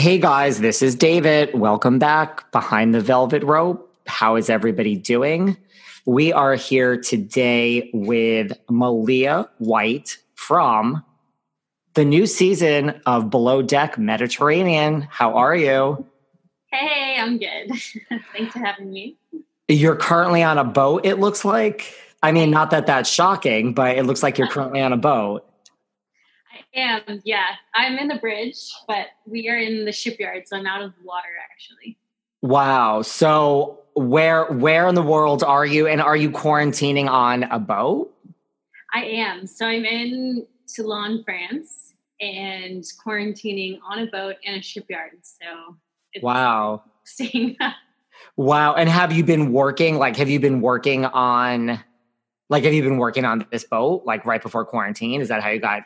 Hey guys, this is David. Welcome back behind the velvet rope. How is everybody doing? We are here today with Malia White from the new season of Below Deck Mediterranean. How are you? Hey, I'm good. Thanks for having me. You're currently on a boat, it looks like. I mean, not that that's shocking, but it looks like you're currently on a boat. Am, yeah. I'm in the bridge, but we are in the shipyard, so I'm out of the water actually. Wow. So where where in the world are you and are you quarantining on a boat? I am. So I'm in Toulon, France, and quarantining on a boat in a shipyard. So it's Wow. staying Wow. And have you been working like have you been working on like have you been working on this boat like right before quarantine? Is that how you got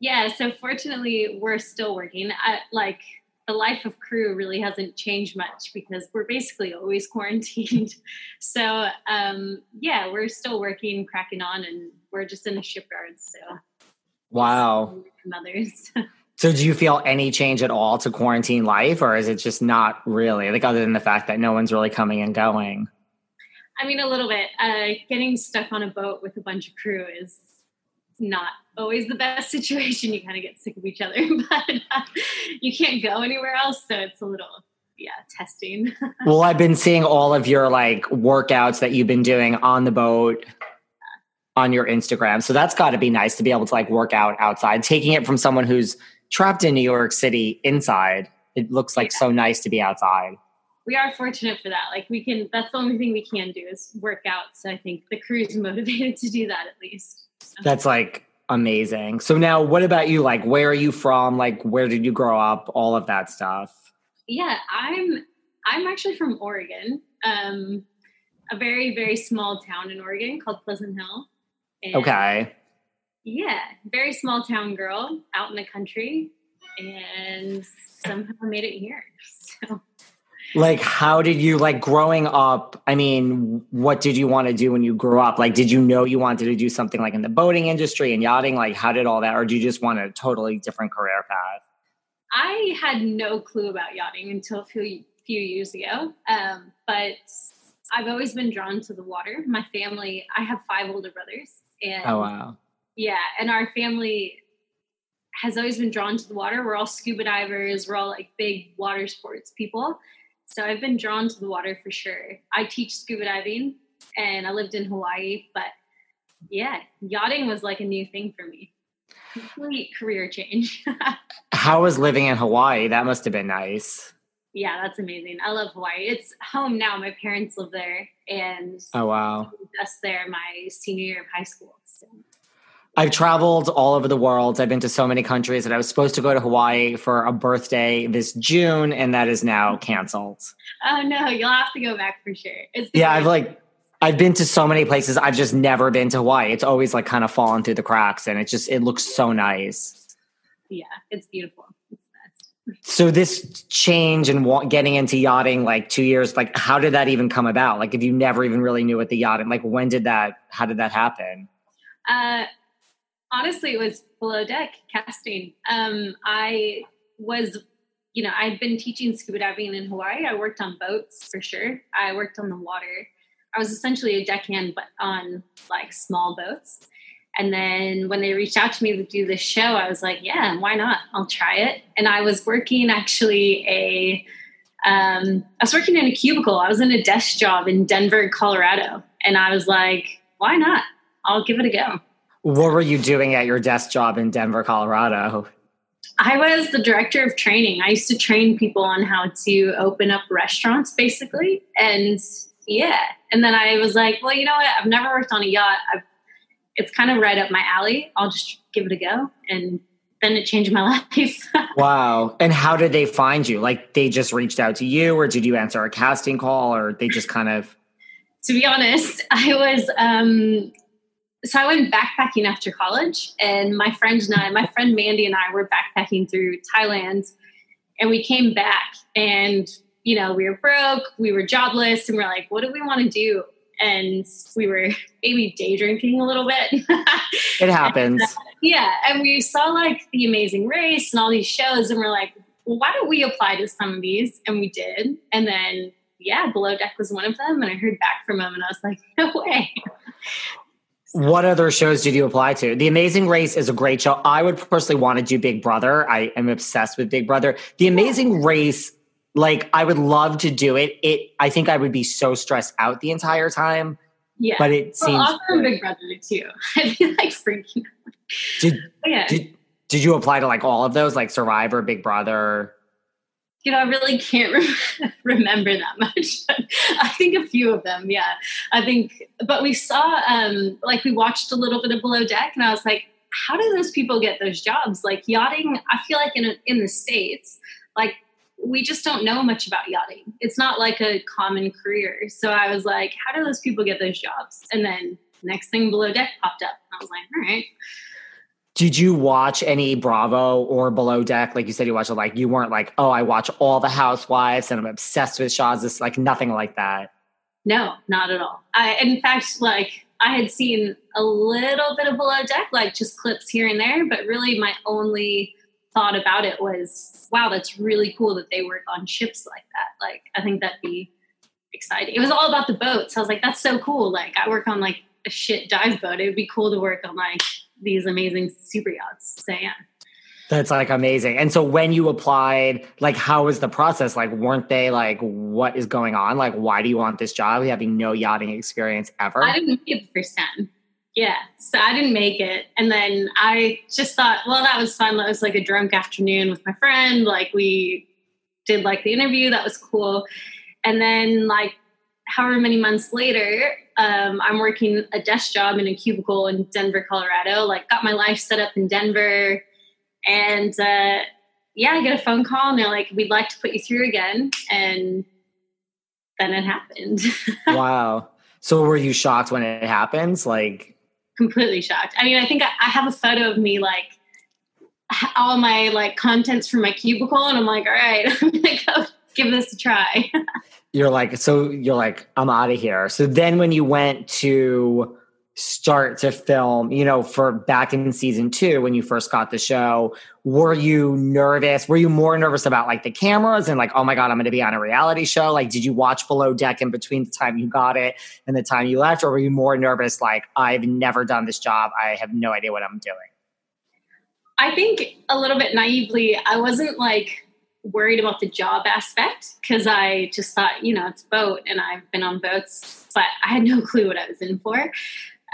Yeah, so fortunately, we're still working. I, like the life of crew really hasn't changed much because we're basically always quarantined. so um, yeah, we're still working, cracking on, and we're just in the shipyard. So Wow. mothers. So do you feel any change at all to quarantine life or is it just not really? Like other than the fact that no one's really coming and going? I mean, a little bit. Uh, getting stuck on a boat with a bunch of crew is not always the best situation. You kind of get sick of each other, but uh, you can't go anywhere else. So it's a little, yeah, testing. Well, I've been seeing all of your like workouts that you've been doing on the boat on your Instagram. So that's got to be nice to be able to like work out outside. Taking it from someone who's trapped in New York City inside, it looks like so nice to be outside. We are fortunate for that. Like we can, that's the only thing we can do is work out. So I think the crew is motivated to do that at least. So, That's like amazing. So now what about you? Like where are you from? Like where did you grow up? All of that stuff. yeah, I'm, I'm actually from Oregon, um, a very, very small town in Oregon called Pleasant Hill. And Okay. Yeah, very small town girl out in the country and somehow made it here. So Like, how did you like growing up? I mean, what did you want to do when you grew up? Like, did you know you wanted to do something like in the boating industry and yachting? Like, how did all that, or do you just want a totally different career path? I had no clue about yachting until a few, few years ago. Um, but I've always been drawn to the water. My family, I have five older brothers. And Oh, wow. yeah, and our family has always been drawn to the water. We're all scuba divers, we're all like big water sports people. So I've been drawn to the water for sure. I teach scuba diving and I lived in Hawaii, but yeah, yachting was like a new thing for me. complete career change. How was living in Hawaii? That must have been nice. Yeah, that's amazing. I love Hawaii. It's home now. My parents live there, and oh wow, just there my senior year of high school. So. I've traveled all over the world. I've been to so many countries, and I was supposed to go to Hawaii for a birthday this June, and that is now canceled. Oh no, you'll have to go back for sure. yeah, I've like I've been to so many places. I've just never been to Hawaii. It's always like kind of fallen through the cracks, and it just it looks so nice. Yeah, it's beautiful. so this change and getting into yachting, like two years, like how did that even come about? Like if you never even really knew what the yachting, like when did that? How did that happen? Uh, honestly, it was below deck casting. Um, I was you know, I'd been teaching scuba diving in Hawaii. I worked on boats for sure. I worked on the water. I was essentially a deckhand, but on like small boats. And then when they reached out to me to do this show, I was like, yeah, why not? I'll try it. And I was working actually a, um, I was working in a cubicle. I was in a desk job in Denver, Colorado. And I was like, why not? I'll give it a go. What were you doing at your desk job in Denver, Colorado? I was the director of training. I used to train people on how to open up restaurants, basically. And yeah, and then I was like, well, you know what? I've never worked on a yacht. I've, it's kind of right up my alley. I'll just give it a go. And then it changed my life. wow. And how did they find you? Like they just reached out to you, or did you answer a casting call, or they just kind of. To be honest, I was um, so I went backpacking after college, and my friend and I, my friend Mandy and I, were backpacking through Thailand, and we came back, and you know we were broke, we were jobless, and we're like, what do we want to do? And we were maybe day drinking a little bit. it happens. And, uh, yeah, and we saw like The Amazing Race and all these shows, and we're like, well, why don't we apply to some of these? And we did, and then yeah, Below Deck was one of them, and I heard back from them, and I was like, no way. What other shows did you apply to? The Amazing Race is a great show. I would personally want to do Big Brother. I am obsessed with Big Brother. The Amazing Race, like I would love to do it. It I think I would be so stressed out the entire time. Yeah. But it well, seems also Big Brother too. I'd be like freaking out. Did, yeah. did did you apply to like all of those, like Survivor, Big Brother? You know, I really can't re- remember that much. I think a few of them, yeah. I think, but we saw, um, like, we watched a little bit of Below Deck, and I was like, how do those people get those jobs? Like yachting, I feel like in in the states, like we just don't know much about yachting. It's not like a common career. So I was like, how do those people get those jobs? And then next thing Below Deck popped up, I was like, all right. Did you watch any Bravo or Below Deck? Like you said, you watched it. Like you weren't like, oh, I watch all the Housewives and I'm obsessed with Shaw's. This like nothing like that. No, not at all. I, in fact, like I had seen a little bit of Below Deck, like just clips here and there, but really my only thought about it was, wow, that's really cool that they work on ships like that. Like I think that'd be exciting. It was all about the boats. I was like, that's so cool. Like I work on like a shit dive boat. It would be cool to work on like these amazing super yachts. So yeah. That's like amazing. And so when you applied, like how was the process? Like weren't they like what is going on? Like why do you want this job having no yachting experience ever? I didn't make it the first time. Yeah. So I didn't make it. And then I just thought, well, that was fun. That was like a drunk afternoon with my friend. Like we did like the interview. That was cool. And then like however many months later, um, I'm working a desk job in a cubicle in Denver, Colorado. Like, got my life set up in Denver, and uh, yeah, I get a phone call, and they're like, "We'd like to put you through again," and then it happened. wow. So, were you shocked when it happens? Like, completely shocked. I mean, I think I, I have a photo of me like all my like contents from my cubicle, and I'm like, "All right, I'm gonna go give this a try." you're like, so you're like, I'm out of here. So then when you went to start to film, you know, for back in season two, when you first got the show, were you nervous? Were you more nervous about like the cameras and like, oh my God, I'm to be on a reality show? Like, did you watch Below Deck in between the time you got it and the time you left? Or were you more nervous, like, I've never done this job. I have no idea what I'm doing? I think a little bit naively, I wasn't like, worried about the job aspect because I just thought, you know, it's boat and I've been on boats, but I had no clue what I was in for.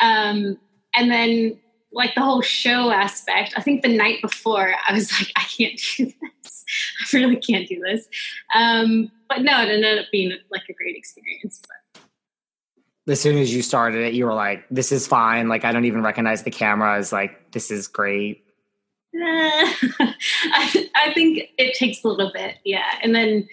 Um, and then like the whole show aspect. I think the night before, I was like, I can't do this. I really can't do this. Um, but no, it ended up being like a great experience. But as soon as you started it, you were like, "This is fine." Like, I don't even recognize the cameras. Like, this is great. I, I think it takes a little bit, yeah. And then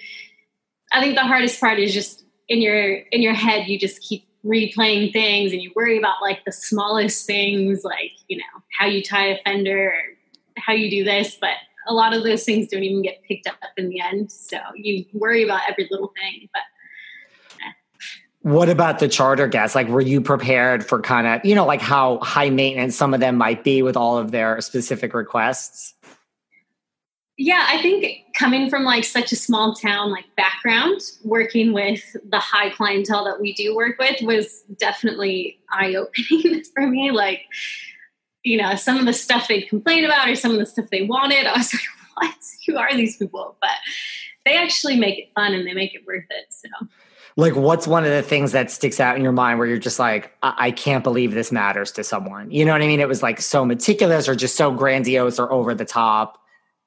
I think the hardest part is just in your in your head. You just keep replaying things, and you worry about like the smallest things, like you know how you tie a fender, or how you do this. But a lot of those things don't even get picked up in the end. So you worry about every little thing, but what about the charter guests? Like, were you prepared for kind of, you know, like how high maintenance some of them might be with all of their specific requests? Yeah, I think coming from like such a small town like background, working with the high clientele that we do work with was definitely eye opening for me. Like, you know, some of the stuff they'd complain about or some of the stuff they wanted, I was like, what? Who are these people? But they actually make it fun and they make it worth it. So like what's one of the things that sticks out in your mind where you're just like I-, I, can't believe this matters to someone you know what i mean it was like so meticulous or just so grandiose or over the top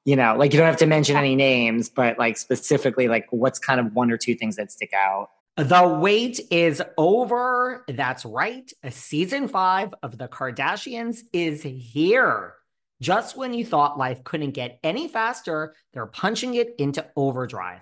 you know like you don't have to mention any names but like specifically like what's kind of one or two things that stick out the wait is over. That's right. Season five of The Kardashians is here. Just when you thought life couldn't get any faster, they're punching it into overdrive.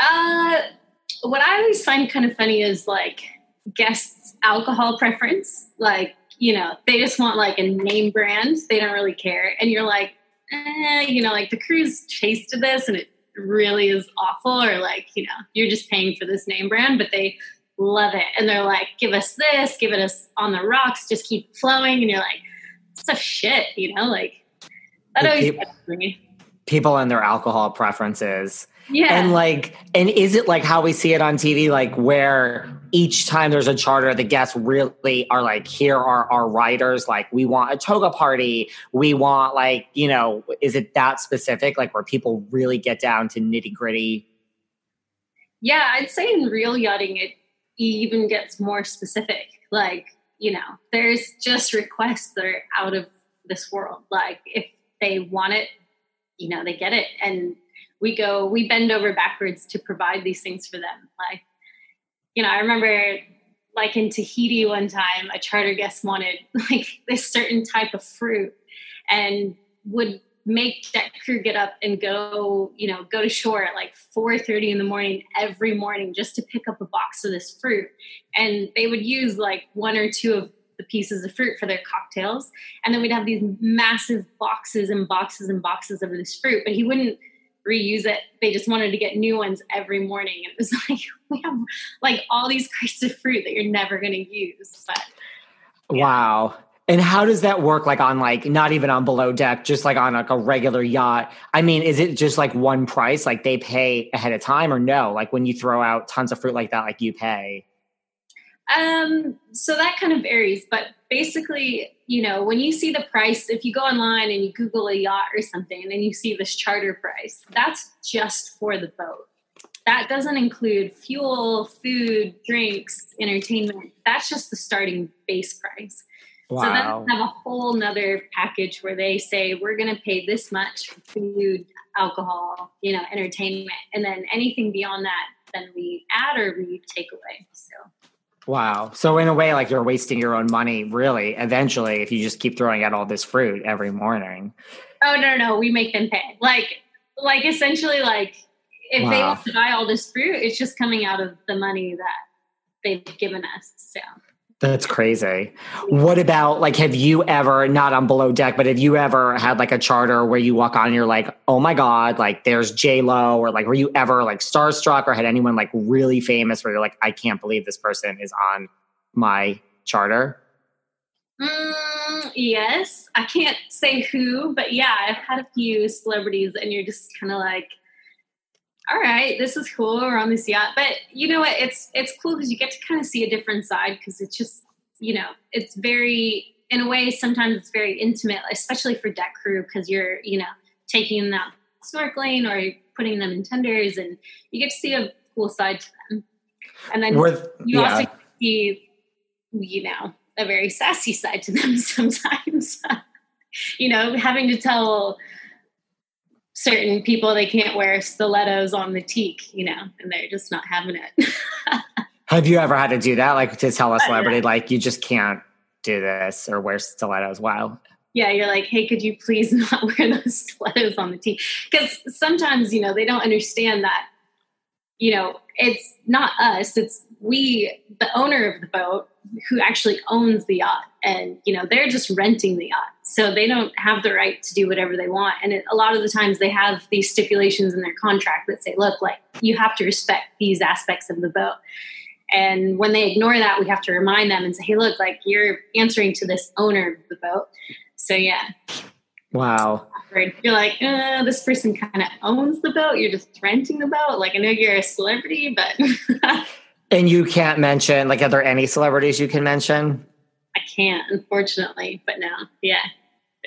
Uh, what I always find kind of funny is like guests' alcohol preference. Like, you know, they just want like a name brand. They don't really care. And you're like, eh, you know, like the crew's tasted this and it really is awful. Or like, you know, you're just paying for this name brand, but they love it. And they're like, give us this, give it us on the rocks, just keep flowing. And you're like, stuff shit, you know, like that the always people, me. People and their alcohol preferences yeah. And like, and is it like how we see it on TV, like where each time there's a charter, the guests really are like, here are our writers, like we want a toga party. We want like, you know, is it that specific, like where people really get down to nitty gritty? Yeah, I'd say in real yachting, it even gets more specific. Like, you know, there's just requests that are out of this world. Like if they want it, you know, they get it. And we go we bend over backwards to provide these things for them. Like you know i remember like in tahiti one time a charter guest wanted like this certain type of fruit and would make that crew get up and go you know go to shore at like 4.30 in the morning every morning just to pick up a box of this fruit. And they would use like one or two of the pieces of fruit for their cocktails. And then we'd have these massive boxes and boxes and boxes of this fruit but he wouldn't reuse it. They just wanted to get new ones every morning. And it was like, we have like all these crates of fruit that you're never going to use. But yeah. wow. And how does that work? Like on like not even on below deck, just like on like a regular yacht. I mean, is it just like one price? Like they pay ahead of time, or no? Like when you throw out tons of fruit like that, like you pay. Um, so that kind of varies, but basically, you know, when you see the price, if you go online and you Google a yacht or something, and you see this charter price, that's just for the boat. That doesn't include fuel, food, drinks, entertainment. That's just the starting base price. Wow. So then have a whole nother package where they say we're going to pay this much for food, alcohol, you know, entertainment, and then anything beyond that, then we add or we take away. So Wow. So in a way, like you're wasting your own money, really, eventually, if you just keep throwing out all this fruit every morning. Oh no, no, we make them pay. Like, like essentially, like if wow. they want to buy all this fruit, it's just coming out of the money that they've given us. So that's crazy. What about like have you ever not on below deck, but have you ever had like a charter where you walk on and you're like, oh my God, like there's J Lo, or like were you ever like starstruck or had anyone like really famous where you're like, I can't believe this person is on my charter? Mm, yes. I can't say who, but yeah, I've had a few celebrities and you're just kind of like, all right, this is cool. We're on this yacht, but you know what? It's it's cool because you get to kind of see a different side because it's just you know it's very in a way sometimes it's very intimate, especially for deck crew because you're you know taking them snorkeling or putting them in tenders and you get to see a cool side to them, and then With, you yeah. also see you know a very sassy side to them sometimes. you know, having to tell certain people they can't wear stilettos on the teak, you know, and they're just not having it. Have you ever had to do that? Like to tell a uh, celebrity, like, you just can't do this or wear stilettos? Wow. Yeah, you're like, hey, could you please not wear those stilettos on the teak? Because sometimes, you know, they don't understand that, you know, it's not us, it's we, the owner of the boat, who actually owns the yacht and you know they're just renting the yacht. So they don't have the right to do whatever they want. And it, a lot of the times they have these stipulations in their contract that say look like you have to respect these aspects of the boat. And when they ignore that we have to remind them and say hey look like you're answering to this owner of the boat. So yeah. Wow. You're like uh, this person kind of owns the boat. You're just renting the boat. Like i know you're a celebrity but And you can't mention like are there any celebrities you can mention? I can't, unfortunately, but no, yeah.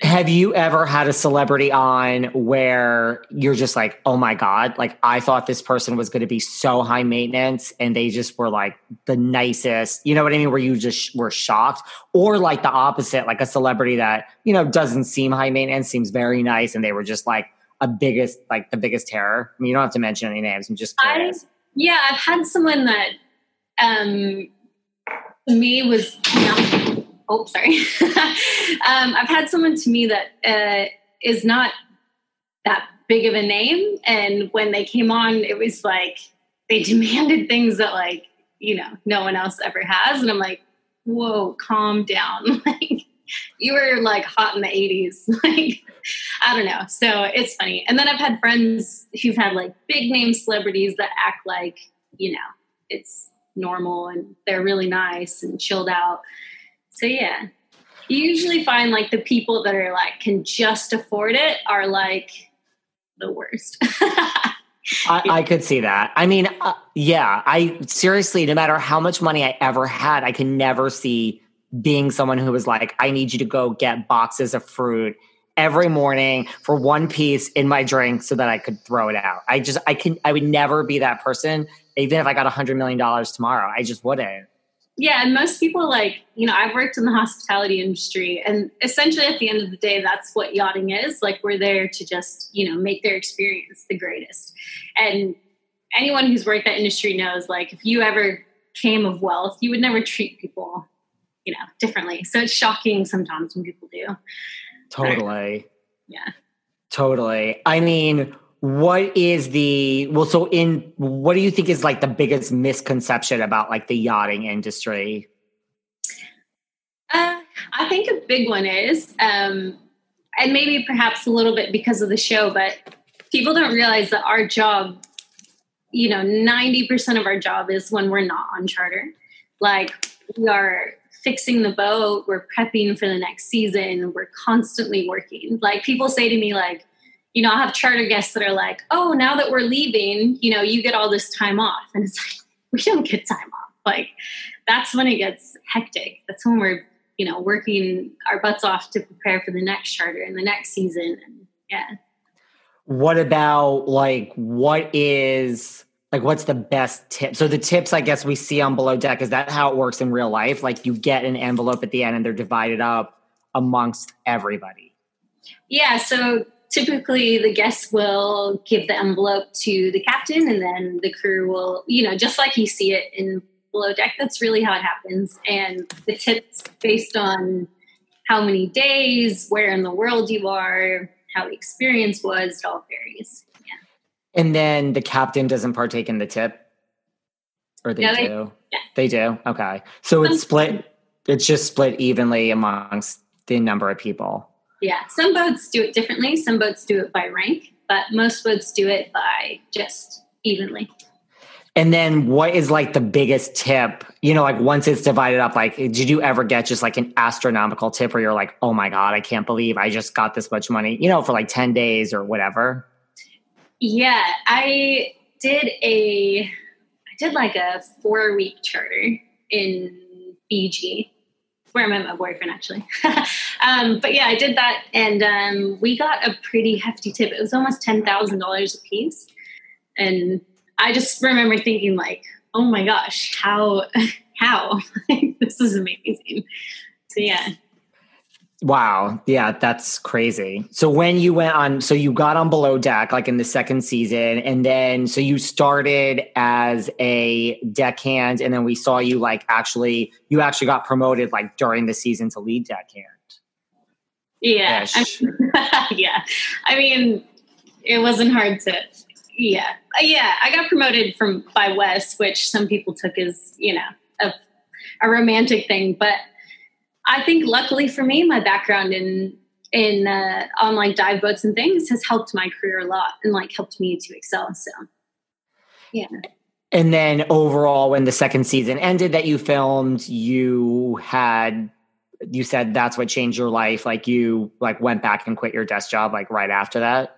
Have you ever had a celebrity on where you're just like, oh my God, like I thought this person was going to be so high maintenance and they just were like the nicest, you know what I mean? Where you just were shocked or like the opposite, like a celebrity that, you know, doesn't seem high maintenance, seems very nice. And they were just like a biggest, like the biggest terror. I mean, you don't have to mention any names. I'm just curious. I, yeah, I've had someone that um, to me was oh sorry. Um, i've had someone to me that uh, is not that big of a name. And when they came on it was like they demanded things that like you know no one else ever has. And i'm like whoa calm down. Like you were like hot in the 80s like i don't know. So it's funny. And then i've had friends who've had like big name celebrities that act like you know it's normal and they're really nice and chilled out. So yeah. You usually find like the people that are like can just afford it are like the worst. I, I, could see that. I mean, uh, yeah, I seriously, no matter how much money I ever had, I can never see being someone who was like, I need you to go get boxes of fruit every morning for one piece in my drink so that I could throw it out. I just, I can, I would never be that person even if I got a hundred million dollars tomorrow, I just wouldn't. Yeah, and most people like, you know, I've worked in the hospitality industry and essentially at the end of the day that's what yachting is. Like we're there to just, you know, make their experience the greatest. And anyone who's worked that industry knows like if you ever came of wealth, you would never treat people, you know, differently. So it's shocking sometimes when people do. Totally. yeah. Totally. I mean, what is the well so in what do you think is like the biggest misconception about like the yachting industry uh, i think a big one is um and maybe perhaps a little bit because of the show but people don't realize that our job, you know, 90% of our job is when we're not on charter. Like we are fixing the boat, we're prepping for the next season, we're constantly working. Like people say to me, like, you know, I have charter guests that are like, oh, now that we're leaving, you know, you get all this time off. And it's like, we don't get time off. Like that's when it gets hectic. That's when we're, you know, working our butts off to prepare for the next charter and the next season. And yeah. What about like what is like what's the best tip? So the tips I guess we see on below deck is that how it works in real life? Like you get an envelope at the end and they're divided up amongst everybody. Yeah, so typically the guests will give the envelope to the captain and then the crew will, you know, just like you see it in below deck, that's really how it happens. And the tips based on how many days, where in the world you are, how the experience was, it all varies. Yeah. And then the captain doesn't partake in the tip? Or they, they do? Yeah. They do? Okay. So it's split, it's just split evenly amongst the number of people. Yeah, some boats do it differently. Some boats do it by rank, but most boats do it by just evenly. And then what is like the biggest tip? You know, like once it's divided up, like did you ever get just like an astronomical tip where you're like, oh my God, I can't believe I just got this much money, you know, for like 10 days or whatever? Yeah, I did a I did like a four week charter in Fiji where I met my boyfriend actually. um, but yeah, I did that, and um, we got a pretty hefty tip. It was almost ten thousand dollars a piece, and I just remember thinking like, "Oh my gosh, how how this is amazing." So yeah. Wow. Yeah, that's crazy. So when you went on, so you got on below deck like in the second season, and then so you started as a deckhand, and then we saw you like actually, you actually got promoted like during the season to lead deckhand. Yeah. I, yeah. I mean, it wasn't hard to, yeah. Uh, yeah. I got promoted from by Wes, which some people took as, you know, a, a romantic thing, but I think luckily for me, my background in in uh, on like dive boats and things has helped my career a lot and like helped me to excel. So, yeah. And then overall, when the second season ended that you filmed, you had you said that's what changed your life. Like you like went back and quit your desk job like right after that.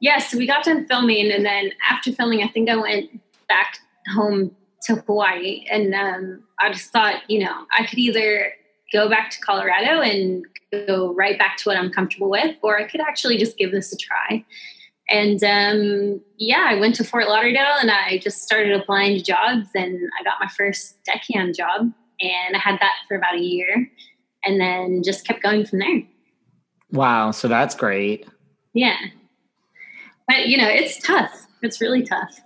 Yes, so we got done filming, and then after filming, I think I went back home to Hawaii, and um, I just thought, you know, I could either go back to Colorado and go right back to what I'm comfortable with, or I could actually just give this a try. And um, yeah, I went to Fort Lauderdale and I just started applying to jobs, and I got my first deckhand job, and I had that for about a year, and then just kept going from there. Wow, so that's great. Yeah, but you know, it's tough. It's really tough.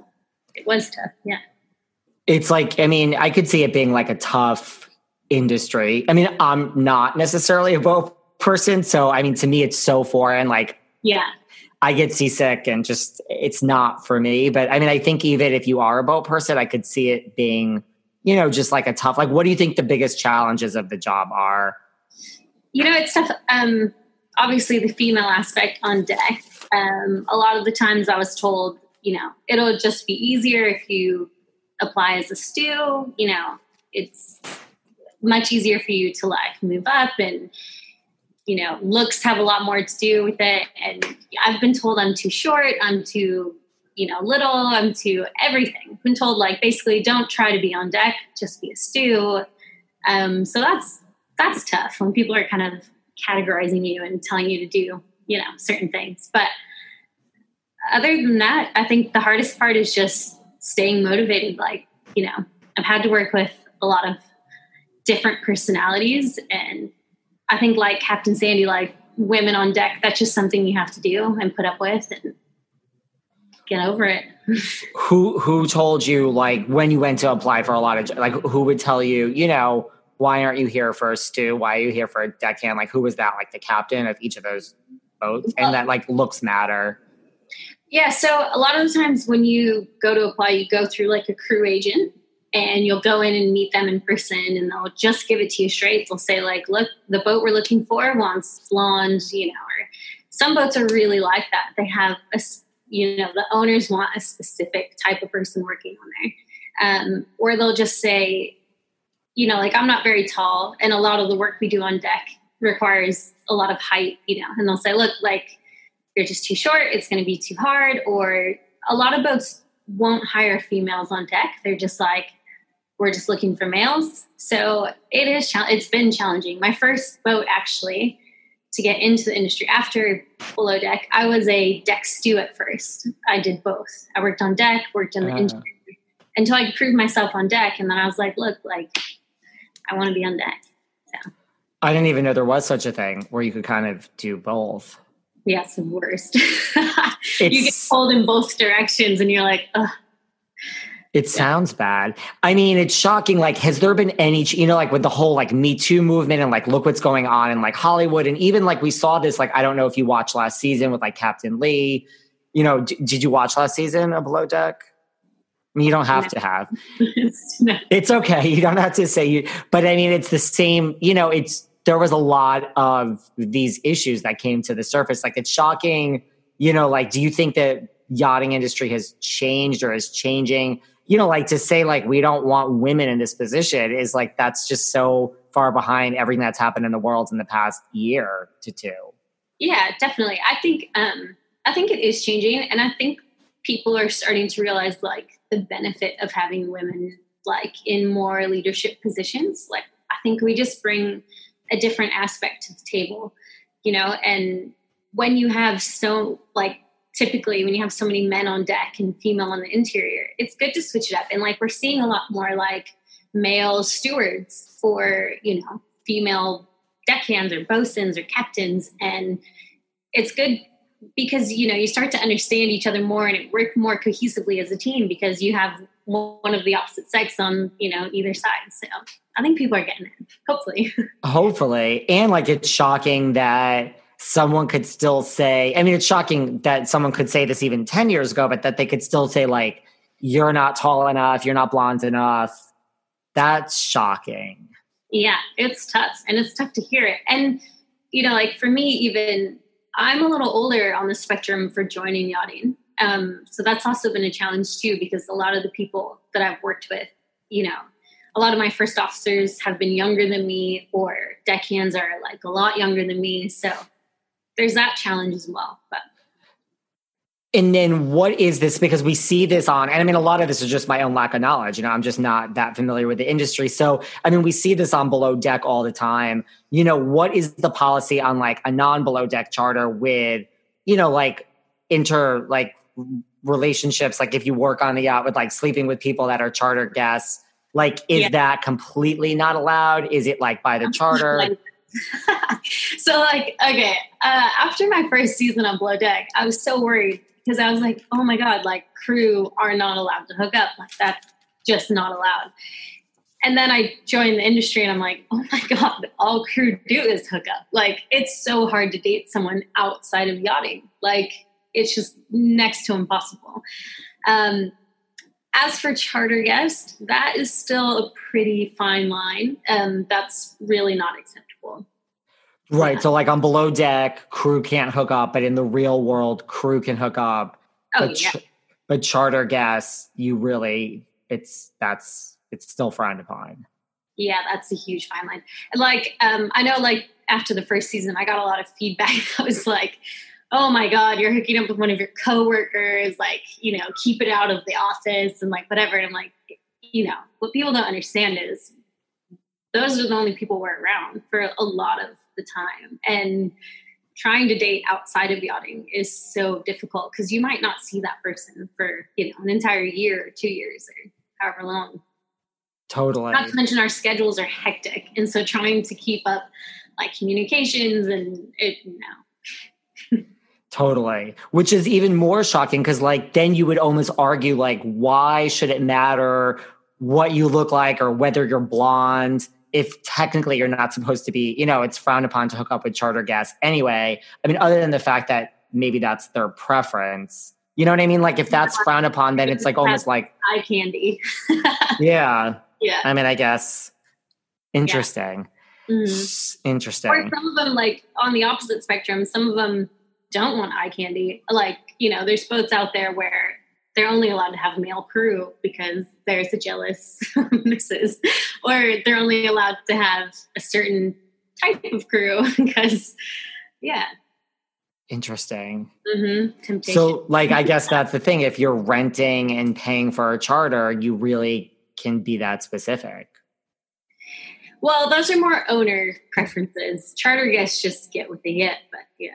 It was tough. Yeah. It's like, I mean, I could see it being like a tough industry. I mean, I'm not necessarily a boat person, so I mean, to me, it's so foreign. Like, yeah, I get seasick, and just it's not for me. But I mean, I think even if you are a boat person, I could see it being, you know, just like a tough. Like, what do you think the biggest challenges of the job are? You know, it's tough. Um, obviously, the female aspect on deck. Um, a lot of the times, I was told, you know, it'll just be easier if you apply as a stew. You know, it's much easier for you to like move up and you know looks have a lot more to do with it. And i've been told i'm too short i'm too you know little i'm too everything. I've been told like basically don't try to be on deck just be a stew. Um, so that's that's tough when people are kind of categorizing you and telling you to do you know certain things. But other than that i think the hardest part is just staying motivated. Like you know i've had to work with a lot of different personalities. And I think, like Captain Sandy, like women on deck, that's just something you have to do and put up with and get over it. who who told you like when you went to apply for a lot of like who would tell you, you know, why aren't you here for a stew? Why are you here for a deckhand? Like who was that? Like the captain of each of those boats? And that like looks matter. Yeah, so a lot of the times when you go to apply, you go through like a crew agent and you'll go in and meet them in person and they'll just give it to you straight. They'll say, like, look, the boat we're looking for wants blonde, you know, or some boats are really like that. They have a you know the owners want a specific type of person working on there um, or they'll just say you know like i'm not very tall and a lot of the work we do on deck requires a lot of height you know and they'll say look like you're just too short it's going to be too hard or a lot of boats won't hire females on deck they're just like we're just looking for males. So it is it's been challenging. My first boat actually to get into the industry after below deck i was a deck stew at first. I did both. I worked on deck worked in the uh. engineering until i proved myself on deck and then i was like look like i want to be on deck. So. I didn't even know there was such a thing where you could kind of do both. Yeah it's the worst. You get pulled in both directions and you're like Ugh. It sounds bad. I mean, it's shocking. Like, has there been any, you know, like with the whole like Me Too movement and like look what's going on in like Hollywood. And even like we saw this, like, I don't know if you watched last season with like Captain Lee. You know, d- did you watch last season of Below Deck? I mean, you don't have no. to have. no. It's okay. You don't have to say you, but I mean, it's the same, you know, it's, there was a lot of these issues that came to the surface. Like, it's shocking, you know, like, do you think that yachting industry has changed or is changing? You know, like to say like we don't want women in this position is like that's just so far behind everything that's happened in the world in the past year to two. Yeah, definitely. I think um I think it is changing and I think people are starting to realize like the benefit of having women like in more leadership positions. Like I think we just bring a different aspect to the table, you know, and when you have so like typically when you have so many men on deck and female on the interior it's good to switch it up. And like we're seeing a lot more like male stewards for you know female deckhands or bosuns or captains. And it's good because you know you start to understand each other more and it work more cohesively as a team because you have one of the opposite sex on you know either side. So i think people are getting it. Hopefully. Hopefully. And like it's shocking that someone could still say, I mean, it's shocking that someone could say this even 10 years ago, but that they could still say, like, you're not tall enough, you're not blonde enough. That's shocking. Yeah, it's tough. And it's tough to hear it. And, you know, like for me, even I'm a little older on the spectrum for joining yachting. Um, so that's also been a challenge too, because a lot of the people that I've worked with, you know, a lot of my first officers have been younger than me, or deckhands are like a lot younger than me. So there's that challenge as well. But and then what is this? Because we see this on, and I mean, a lot of this is just my own lack of knowledge. You know, I'm just not that familiar with the industry. So, I mean, we see this on below deck all the time. You know, what is the policy on like a non below deck charter with, you know, like inter, like relationships? Like if you work on the yacht with like sleeping with people that are charter guests, like is yeah. that completely not allowed? Is it like by the charter? like, so like okay uh, after my first season on below deck i was so worried because i was like oh my god like crew are not allowed to hook up. Like that's just not allowed. And then i joined the industry and i'm like oh my god all crew do is hook up. Like it's so hard to date someone outside of yachting. Like it's just next to impossible. Um, as for charter guests that is still a pretty fine line. Um, that's really not acceptable. Right. Yeah. So, like on below deck, crew can't hook up, but in the real world, crew can hook up. Oh, but, yeah. but charter guests, you really, it's, that's, it's still frowned upon. Yeah, that's a huge fine line. Like, um, I know, like, after the first season, I got a lot of feedback. I was like, oh my god you're hooking up with one of your coworkers like you know keep it out of the office and like whatever and i'm like you know what people don't understand is those are the only people we're around for a lot of the time. And trying to date outside of yachting is so difficult because you might not see that person for you know an entire year or two years or however long. Totally. Not to mention our schedules are hectic and so trying to keep up like communications and it you know. Totally. Which is even more shocking because, like, then you would almost argue, like, why should it matter what you look like or whether you're blonde if technically you're not supposed to be, you know, it's frowned upon to hook up with charter guests anyway. I mean, other than the fact that maybe that's their preference. You know what I mean? Like, if that's frowned upon, then it's like almost like eye candy. yeah. Yeah. I mean, I guess interesting. Yeah. Mm-hmm. Interesting. Or some of them, like on the opposite spectrum, some of them don't want eye candy. Like, you know, there's boats out there where they're only allowed to have male crew because there's a jealous missus, or they're only allowed to have a certain type of crew because, yeah. Interesting. Mm-hmm. So, like, I guess that's the thing. If you're renting and paying for a charter, you really can be that specific. Well, those are more owner preferences. Charter guests just get what they get, but yeah.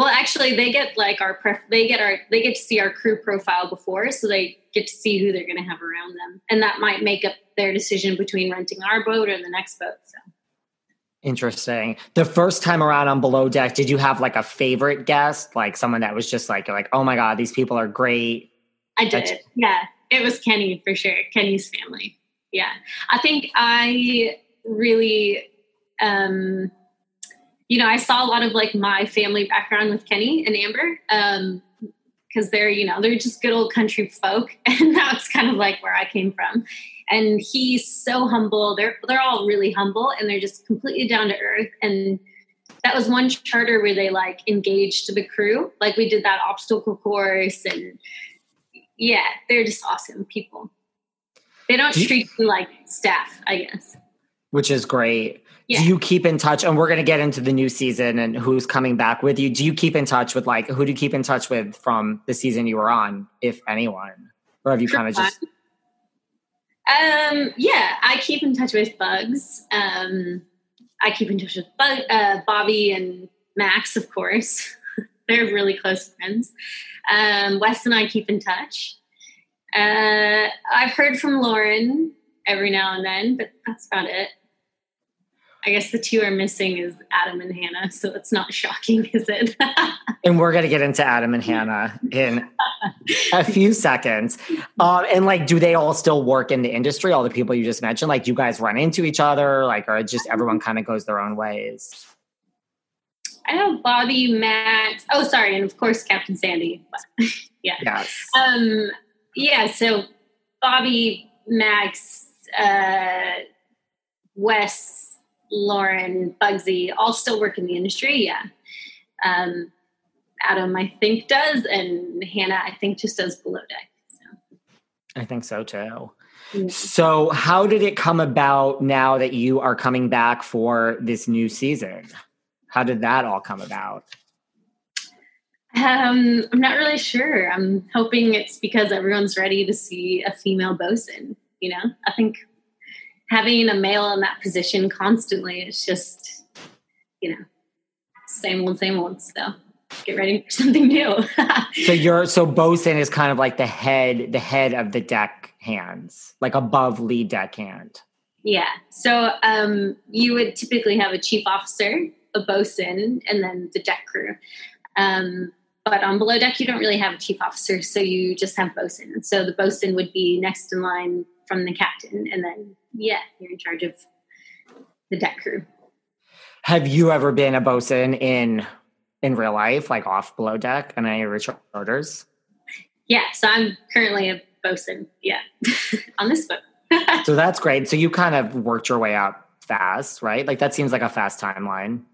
Well, actually, they get like our pref- they get our they get to see our crew profile before, so they get to see who they're going to have around them, and that might make up their decision between renting our boat or the next boat. So. Interesting. The first time around on Below Deck, did you have like a favorite guest, like someone that was just like, like, oh my god, these people are great? I did. That's- yeah, it was Kenny for sure. Kenny's family. Yeah, I think I really um you know i saw a lot of like my family background with kenny and amber um because they're you know they're just good old country folk and that's kind of like where i came from. And he's so humble. They're they're all really humble and they're just completely down to earth. And that was one charter where they like engaged the crew. Like we did that obstacle course and yeah they're just awesome people. They don't treat you like staff i guess. Which is great. Yeah. Do you keep in touch? And we're going to get into the new season and who's coming back with you. Do you keep in touch with like who do you keep in touch with from the season you were on, if anyone, or have you kind of just? Um, yeah, I keep in touch with Bugs. Um, I keep in touch with Bug, uh, Bobby and Max, of course. They're really close friends. Um, Wes and I keep in touch. Uh, I've heard from Lauren every now and then, but that's about it. I guess the two are missing is Adam and Hannah, so it's not shocking, is it? and we're gonna get into Adam and Hannah in a few seconds. Um, and like, do they all still work in the industry? All the people you just mentioned, like, do you guys run into each other, like, or just everyone kind of goes their own ways? I know Bobby, Max. Oh, sorry, and of course Captain Sandy. yeah. Yes. Um. Yeah. So Bobby, Max, uh, Wes Lauren, Bugsy, all still work in the industry. Yeah. Um, Adam, I think, does, and Hannah, I think, just does below deck. So. I think so too. Yeah. So, how did it come about now that you are coming back for this new season? How did that all come about? Um, I'm not really sure. I'm hoping it's because everyone's ready to see a female bosun. You know, I think having a male in that position constantly is just, you know, same old, same old. So get ready for something new. so you're so bosun is kind of like the head, the head of the deck hands, like above lead deck hand. Yeah. So um, you would typically have a chief officer, a bosun, and then the deck crew. Um, but on below deck, you don't really have a chief officer, so you just have bosun. So the bosun would be next in line from the captain, and then yeah, you're in charge of the deck crew. Have you ever been a bosun in in real life, like off below deck and any of your charters? Yeah, so I'm currently a bosun. Yeah, on this boat. so that's great. So you kind of worked your way up fast, right? Like that seems like a fast timeline.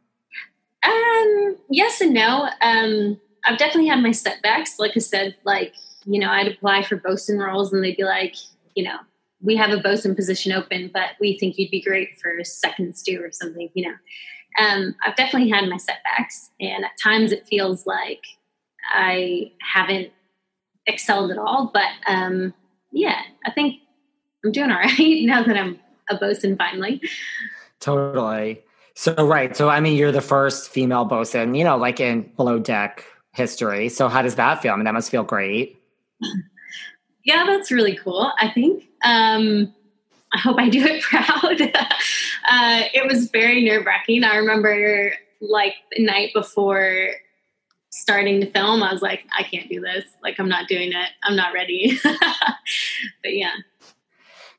Um, yes and no. Um, I've definitely had my setbacks. Like I said, like you know, I'd apply for bosun roles, and they'd be like, you know, we have a bosun position open, but we think you'd be great for second stew or something, you know. Um, I've definitely had my setbacks, and at times it feels like I haven't excelled at all. But um, yeah, I think I'm doing all right now that I'm a bosun finally. Totally. So right. So I mean, you're the first female bosun, you know, like in below deck history. So how does that feel? I mean, that must feel great. yeah, that's really cool. I think um, I hope I do it proud. uh, it was very nerve wracking. I remember like the night before starting to film, I was like, I can't do this. Like, I'm not doing it. I'm not ready. but yeah.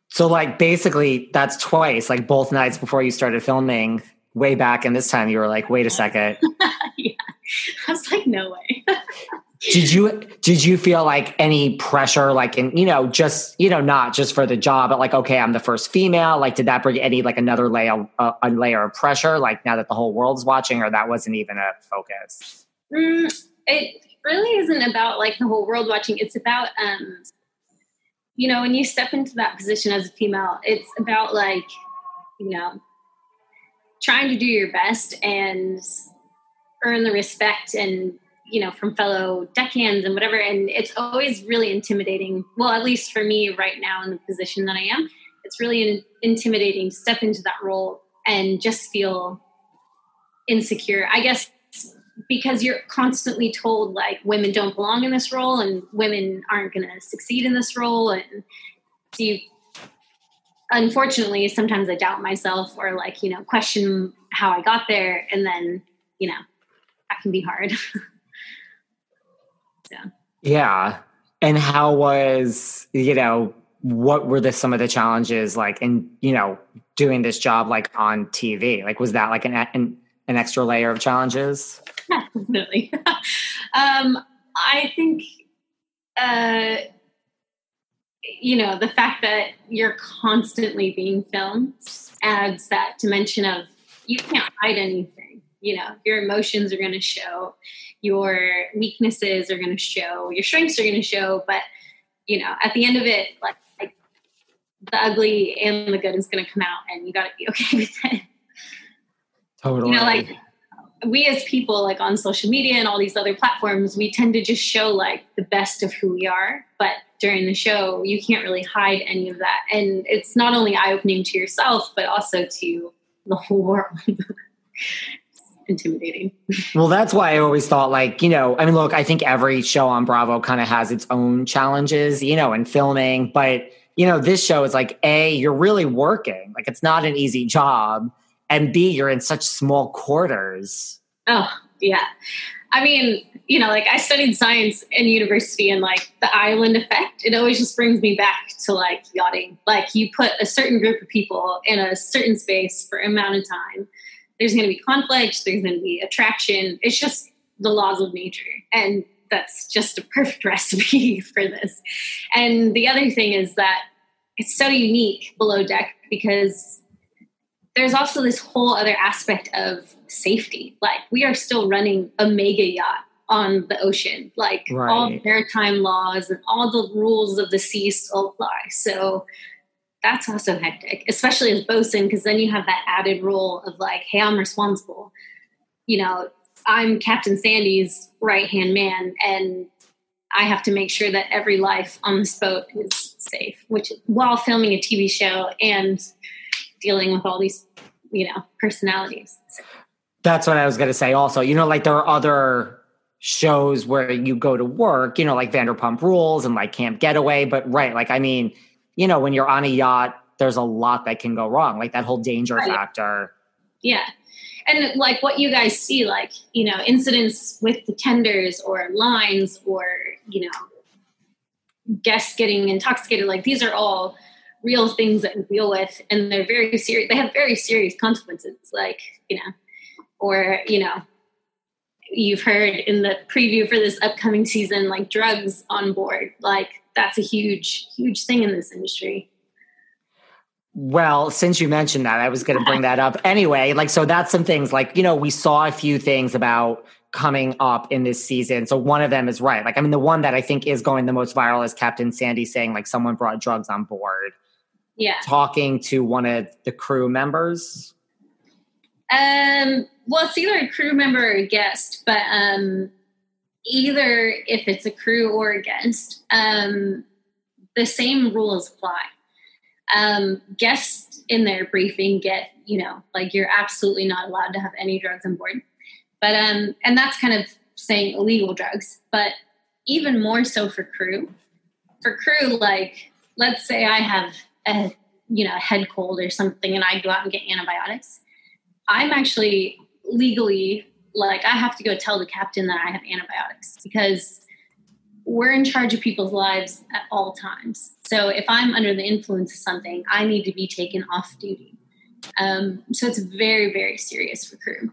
So, like, basically, that's twice, like, both nights before you started filming, way back. And this time you were like, wait a second. yeah. I was like, no way did you did you feel like any pressure like in you know just you know not just for the job but like okay i'm the first female like did that bring any like another layer uh, a layer of pressure like now that the whole world's watching or that wasn't even a focus mm, it really isn't about like the whole world watching. It's about, um, you know, when you step into that position as a female, it's about like, you know, trying to do your best and earn the respect and you know from fellow deckhands and whatever. And it's always really intimidating. Well at least for me right now in the position that i am it's really intimidating to step into that role and just feel insecure. I guess because you're constantly told like women don't belong in this role and women aren't going to succeed in this role. And so you unfortunately sometimes i doubt myself or like you know question how i got there. And then you know that can be hard yeah. Yeah. And how was you know what were the some of the challenges like in you know doing this job like on tv like was that like an an, an extra layer of challenges? Definitely. Um i think uh you know the fact that you're constantly being filmed adds that dimension of you can't hide anything you know your emotions are going to show your weaknesses are going to show your strengths are going to show but you know at the end of it like, like the ugly and the good is going to come out and you got to be okay with it. Totally you know like we as people like on social media and all these other platforms we tend to just show like the best of who we are but during the show you can't really hide any of that. And it's not only eye-opening to yourself but also to the whole world intimidating. Well that's why i always thought like you know i mean look i think every show on bravo kind of has its own challenges you know in filming but you know this show is like a you're really working like it's not an easy job and b you're in such small quarters. Oh yeah. I mean you know like i studied science in university and like the island effect it always just brings me back to like yachting. Like you put a certain group of people in a certain space for amount of time there's going to be conflict there's going to be attraction it's just the laws of nature and that's just a perfect recipe for this and the other thing is that it's so unique below deck because there's also this whole other aspect of safety. Like we are still running a mega yacht on the ocean. Like right. all maritime laws and all the rules of the sea still apply. So that's also hectic, especially as bosun, because then you have that added role of like, hey, I'm responsible. You know, I'm Captain Sandy's right hand man, and I have to make sure that every life on this boat is safe, which while filming a TV show and dealing with all these, you know, personalities. So. That's what I was going to say. Also, you know, like there are other shows where you go to work, you know, like Vanderpump Rules and like Camp Getaway. But right, like I mean, you know, when you're on a yacht, there's a lot that can go wrong, like that whole danger right. factor. Yeah. And like what you guys see, like, you know, incidents with the tenders or lines or, you know, guests getting intoxicated, like these are all real things that we deal with and they're very serious they have very serious consequences like you know or you know you've heard in the preview for this upcoming season like drugs on board like that's a huge huge thing in this industry well, since you mentioned that, I was going to bring that up anyway. Like, so that's some things like, you know, we saw a few things about coming up in this season. So one of them is right. Like, I mean, the one that I think is going the most viral is Captain Sandy saying, like, someone brought drugs on board yeah talking to one of the crew members um well it's either a crew member or a guest but um either if it's a crew or a guest um the same rules apply um guests in their briefing get you know like you're absolutely not allowed to have any drugs on board. But um and that's kind of saying illegal drugs but even more so for crew. For crew like let's say i have a you know head cold or something and I go out and get antibiotics, I'm actually legally like I have to go tell the captain that I have antibiotics because we're in charge of people's lives at all times. So if I'm under the influence of something, I need to be taken off duty. Um, so it's very, very serious for crew.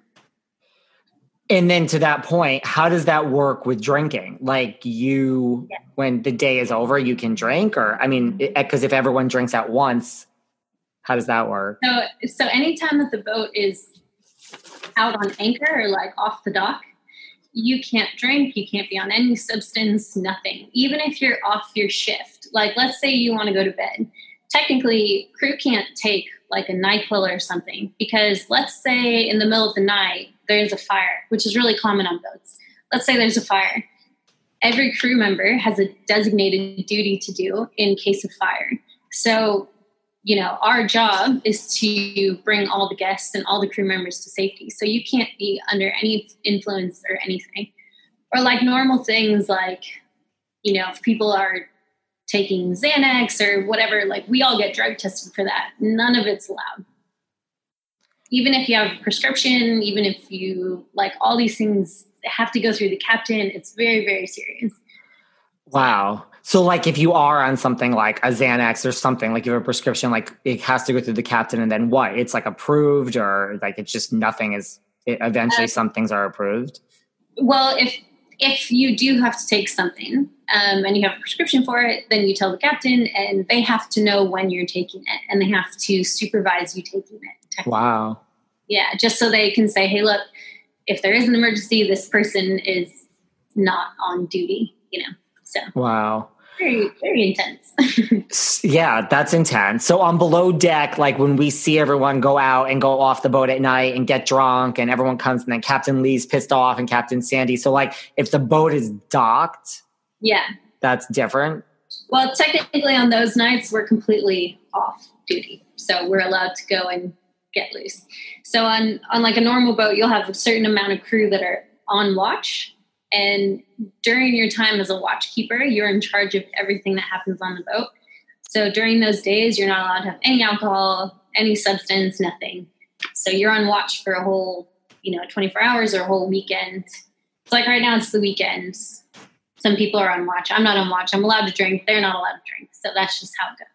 And then to that point, how does that work with drinking? Like you, yeah. when the day is over, you can drink, or I mean, because if everyone drinks at once, how does that work? So, so anytime that the boat is out on anchor or like off the dock, you can't drink, you can't be on any substance, nothing. Even if you're off your shift, like let's say you want to go to bed, technically, crew can't take like a NyQuil or something because let's say in the middle of the night there's a fire, which is really common on boats. Let's say there's a fire. Every crew member has a designated duty to do in case of fire. So, you know, our job is to bring all the guests and all the crew members to safety. So you can't be under any influence or anything. Or like normal things like, you know, if people are taking Xanax or whatever, like we all get drug tested for that. None of it's allowed. Even if you have a prescription, even if you like all these things have to go through the captain, it's very, very serious. Wow. So, like, if you are on something like a Xanax or something, like you have a prescription, like it has to go through the captain, and then what? It's like approved, or like it's just nothing is. It, eventually, uh, some things are approved. Well, if if you do have to take something um, and you have a prescription for it, then you tell the captain, and they have to know when you're taking it, and they have to supervise you taking it. Wow. Yeah, just so they can say, "Hey, look, if there is an emergency, this person is not on duty." You know. So. Wow very very intense. Yeah that's intense. So on below deck like when we see everyone go out and go off the boat at night and get drunk and everyone comes and then captain lee's pissed off and captain sandy so like if the boat is docked yeah. that's different? Well technically on those nights we're completely off duty so we're allowed to go and get loose. So on on like a normal boat you'll have a certain amount of crew that are on watch and during your time as a watchkeeper, you're in charge of everything that happens on the boat. So during those days, you're not allowed to have any alcohol, any substance, nothing. So you're on watch for a whole, you know, 24 hours or a whole weekend. It's like right now, it's the weekend. Some people are on watch. I'm not on watch. I'm allowed to drink. They're not allowed to drink. So that's just how it goes.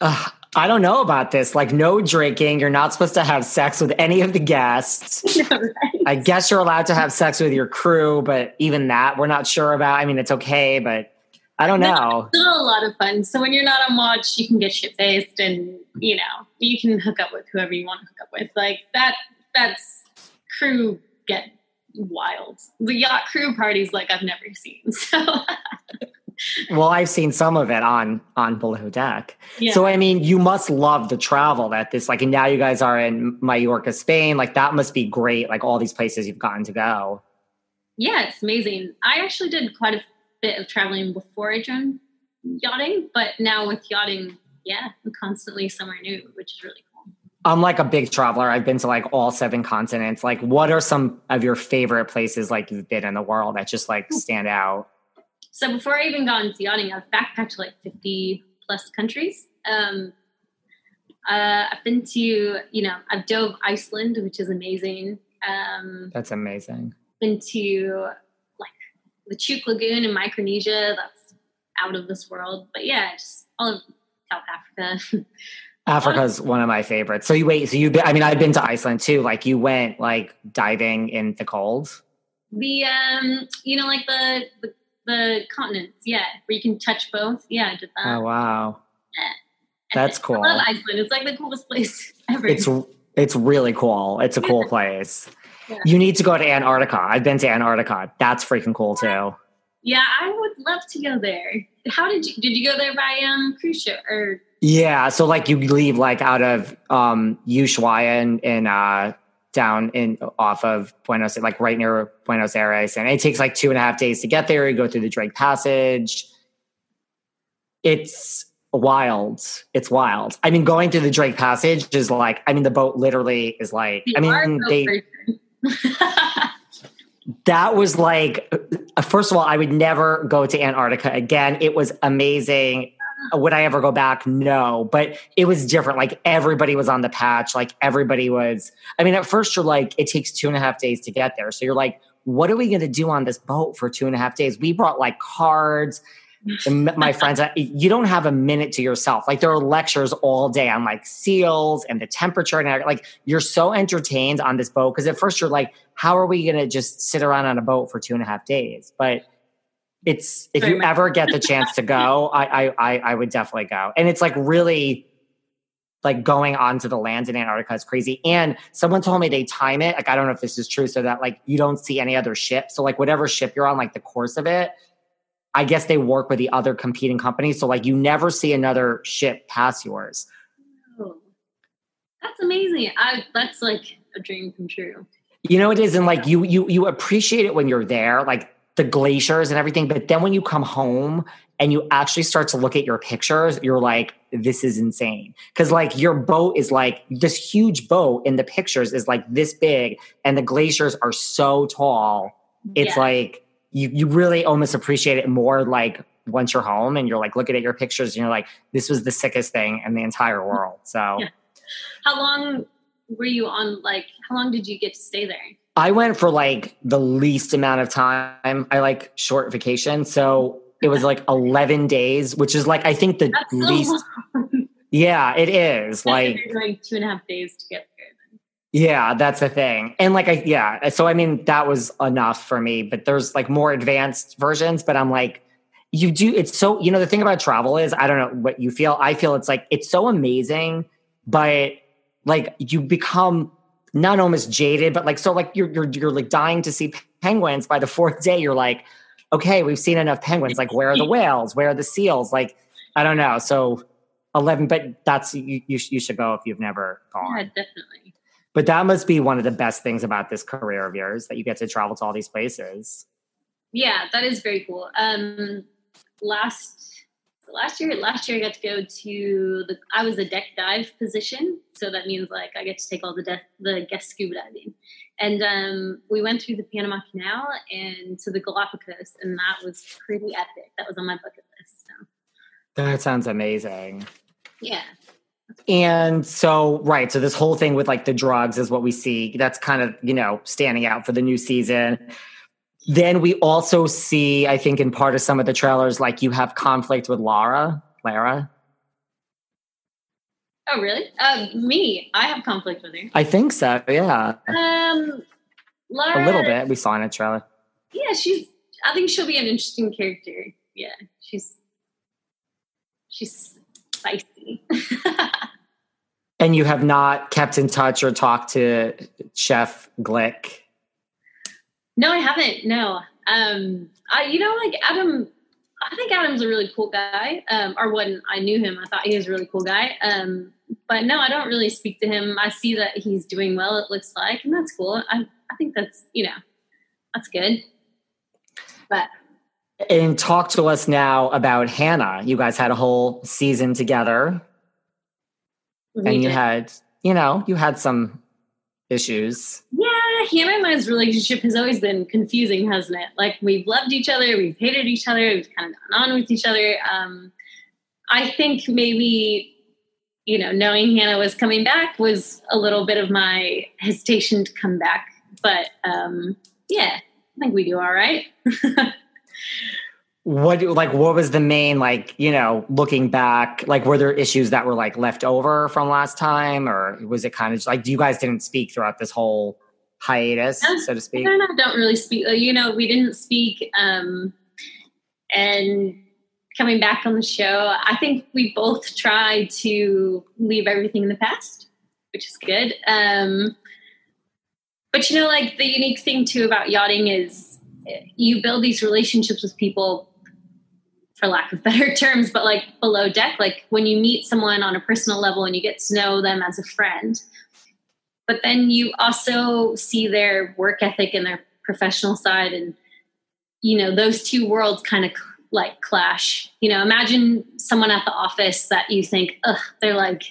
Uh, I don't know about this. Like, no drinking. You're not supposed to have sex with any of the guests. right. I guess you're allowed to have sex with your crew, but even that, we're not sure about. I mean, it's okay, but I don't know. Still a lot of fun. So when you're not on watch, you can get shit faced, and you know you can hook up with whoever you want to hook up with. Like that. That's crew get wild. The yacht crew parties like I've never seen. So well, I've seen some of it on on below deck. Yeah. So I mean, you must love the travel that this like, and now you guys are in Mallorca, Spain. Like that must be great. Like all these places you've gotten to go. Yeah, it's amazing. I actually did quite a bit of traveling before I joined yachting, but now with yachting, yeah, I'm constantly somewhere new, which is really cool. I'm like a big traveler. I've been to like all seven continents. Like, what are some of your favorite places like you've been in the world that just like stand out? So before I even got into yachting, I've backpacked like 50 plus countries. Um, uh, I've been to, you know, I've dove Iceland, which is amazing. Um, That's amazing. Been to like the Chuuk Lagoon in Micronesia. That's out of this world. But yeah, just all of South Africa. Africa's one of my favorites. So you wait, so you I mean, I've been to Iceland too. Like you went like diving in the cold. The um, you know, like the, the the continents, yeah, where you can touch both. Yeah, I did that. Oh wow, yeah. that's cool. I love Iceland. It's like the coolest place ever. It's it's really cool. It's a cool place. Yeah. You need to go to Antarctica. I've been to Antarctica. That's freaking cool too. Yeah, I would love to go there. How did you did you go there by um cruise ship or? Yeah, so like you leave like out of um Ushuaia in, in uh down in off of Buenos, like right near Buenos Aires, and it takes like two and a half days to get there. You go through the Drake Passage. It's wild. It's wild. I mean, going through the Drake Passage is like, I mean, the boat literally is like, you I mean, they. that was like, uh, first of all, I would never go to Antarctica again. It was amazing. Uh, would I ever go back? No, but it was different. Like everybody was on the patch. Like everybody was. I mean, at first you're like, it takes two and a half days to get there. So you're like, what are we going to do on this boat for two and a half days? We brought like cards. my friends, uh, you don't have a minute to yourself. Like there are lectures all day on like seals and the temperature and like you're so entertained on this boat because at first you're like, how are we going to just sit around on a boat for two and a half days? But it's if you ever get the chance to go, I, I I would definitely go. And it's like really like going onto the land in Antarctica is crazy. And someone told me they time it. Like I don't know if this is true, so that like you don't see any other ship. So like whatever ship you're on, like the course of it, I guess they work with the other competing companies. So like you never see another ship pass yours. Oh, that's amazing. I that's like a dream come true. You know it is, and like you you you appreciate it when you're there, like the glaciers and everything. But then when you come home and you actually start to look at your pictures, you're like, this is insane. Cause like your boat is like this huge boat in the pictures is like this big and the glaciers are so tall. It's Yeah. like you you really almost appreciate it more like once you're home and you're like looking at your pictures and you're like, this was the sickest thing in the entire world. So Yeah. How long were you on? Like, how long did you get to stay there? I went for like the least amount of time. I like short vacation. So it was like 11 days, which is like, I think the That's least. long. Yeah, it is. like Like, two and a half days to get there. Yeah, that's the thing. And like, I, yeah. So, I mean, that was enough for me, but there's like more advanced versions, but I'm like, you do, it's so, you know, the thing about travel is, I don't know what you feel. I feel it's like, it's so amazing, but like you become not almost jaded, but like, so like you're, you're, you're like dying to see penguins by the fourth day. You're like, okay, we've seen enough penguins. Like, where are the whales? Where are the seals? Like, I don't know. So 11, but that's, you, you, sh- you should go if you've never gone. Yeah, definitely. But that must be one of the best things about this career of yours that you get to travel to all these places. Yeah, that is very cool. Um, last last year, last year I got to go to the. I was a deck dive position, so that means like I get to take all the de- the guest scuba diving, and um, we went through the Panama Canal and to the Galapagos, and that was pretty epic. That was on my bucket list. So That sounds amazing. yeah, And so, right. So, this whole thing with like the drugs is what we see. That's kind of, you know, standing out for the new season. Then we also see, I think, in part of some of the trailers, like you have conflict with Lara. Lara? Oh, really? Um, me, I have conflict with her. I think so. Yeah. Um, Laura, A little bit. We saw in a trailer. Yeah, she's. I think she'll be an interesting character. Yeah, she's. She's spicy. And you have not kept in touch or talked to Chef Glick. No, I haven't. No. Um, I you know like Adam. I think Adam's a really cool guy. Um, or when I knew him, I thought he was a really cool guy. Um, but no, I don't really speak to him. I see that he's doing well. It looks like, and that's cool. I I think that's you know, that's good. But And talk to us now about Hannah. You guys had a whole season together. and you had you know you had some issues Yeah, Hannah and I's relationship has always been confusing, hasn't it? Like we've loved each other, we've hated each other, we've kind of gone on with each other. Um, I think maybe, you know, knowing Hannah was coming back was a little bit of my hesitation to come back. But um, yeah, I think we do all right. what like what was the main like you know looking back like were there issues that were like left over from last time or was it kind of just, like you guys didn't speak throughout this whole hiatus Yeah, so to speak I don't really speak. uh, You know, we didn't speak. Um, and coming back on the show, I think we both tried to leave everything in the past, which is good. Um, but you know, like the unique thing too about yachting is eh, you build these relationships with people for lack of better terms, but like below deck, like when you meet someone on a personal level and you get to know them as a friend, but then you also see their work ethic and their professional side and you know those two worlds kind of like clash. You know imagine someone at the office that you think ugh they're like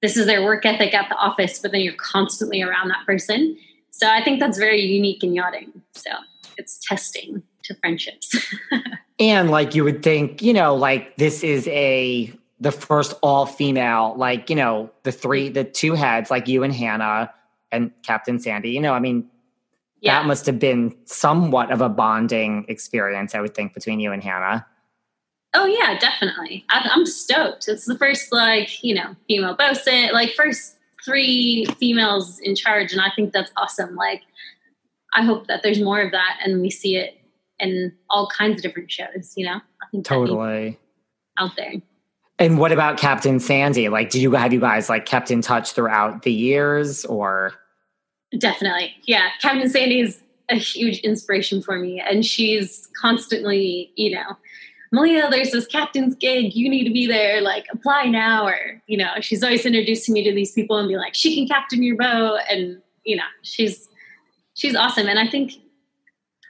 this is their work ethic at the office but then you're constantly around that person. So i think that's very unique in yachting. So it's testing to friendships and like you would think you know like this is a the first all female like you know the three the two heads like you and hannah and captain sandy you know i mean yeah that must have been somewhat of a bonding experience i would think between you and hannah Oh yeah, definitely. I, I'm stoked. It's the first like you know female bosun, like first three females in charge, and I think that's awesome. Like, I hope that there's more of that, and we see it in all kinds of different shows. You know, I think totally out there. And what about Captain Sandy? Like, did you have you guys like kept in touch throughout the years or? Definitely. Yeah. Captain Sandy is a huge inspiration for me. And she's constantly, you know, Malia, there's this captain's gig. You need to be there. Like, apply now. Or, you know, she's always introducing me to these people and be like, she can captain your boat. And, you know, she's, she's awesome. And I think,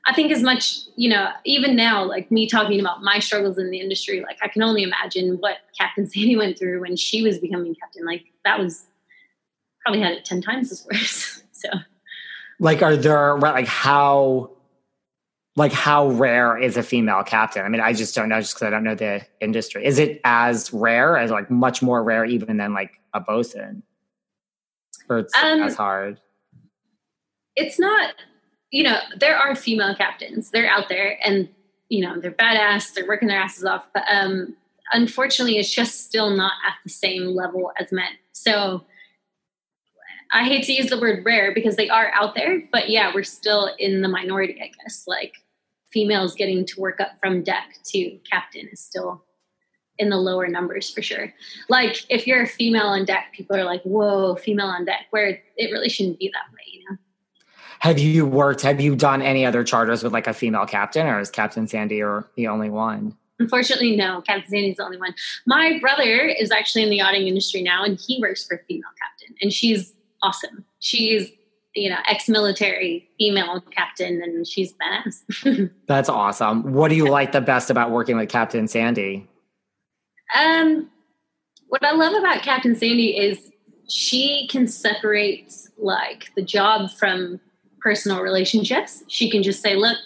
I think as much, you know, even now, like me talking about my struggles in the industry, like I can only imagine what Captain Sandy went through when she was becoming captain. Like that was probably had it 10 times as worse. so, like, are there, like, how, like how rare is a female captain? I mean, I just don't know just because I don't know the industry. Is it as rare as like much more rare even than like a bosun? Or it's um, as hard? It's not, you know, there are female captains. They're out there and, you know, they're badass, they're working their asses off. But um unfortunately it's just still not at the same level as men. So I hate to use the word rare because they are out there, but yeah, we're still in the minority, I guess. Like females getting to work up from deck to captain is still in the lower numbers for sure. Like if you're a female on deck, people are like, "Whoa, female on deck," where it really shouldn't be that way, you know. Have you worked? Have you done any other charters with like a female captain, or is Captain Sandy or the only one? Unfortunately, no. Captain Sandy's the only one. My brother is actually in the yachting industry now, and he works for a female captain, and she's awesome. She's you know, ex-military female captain, and she's badass. That's awesome. What do you like the best about working with Captain Sandy? Um, what I love about Captain Sandy is she can separate like the job from personal relationships. She can just say, "Look,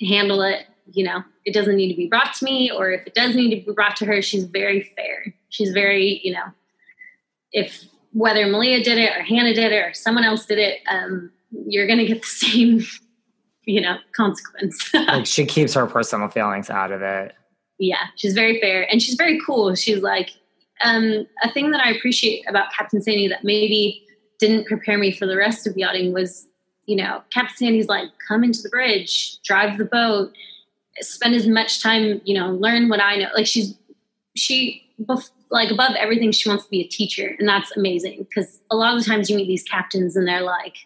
handle it." You know, it doesn't need to be brought to me, or if it does need to be brought to her, she's very fair. She's very, you know, if whether Malia did it or Hannah did it or someone else did it, um, you're going to get the same, you know, consequence. like she keeps her personal feelings out of it. Yeah, she's very fair and she's very cool. She's like, um, a thing that I appreciate about Captain Sandy that maybe didn't prepare me for the rest of yachting was, you know, Captain Sandy's like, come into the bridge, drive the boat, spend as much time, you know, learn what I know. Like she's, she, like above everything, she wants to be a teacher, and that's amazing because a lot of the times you meet these captains and they're like,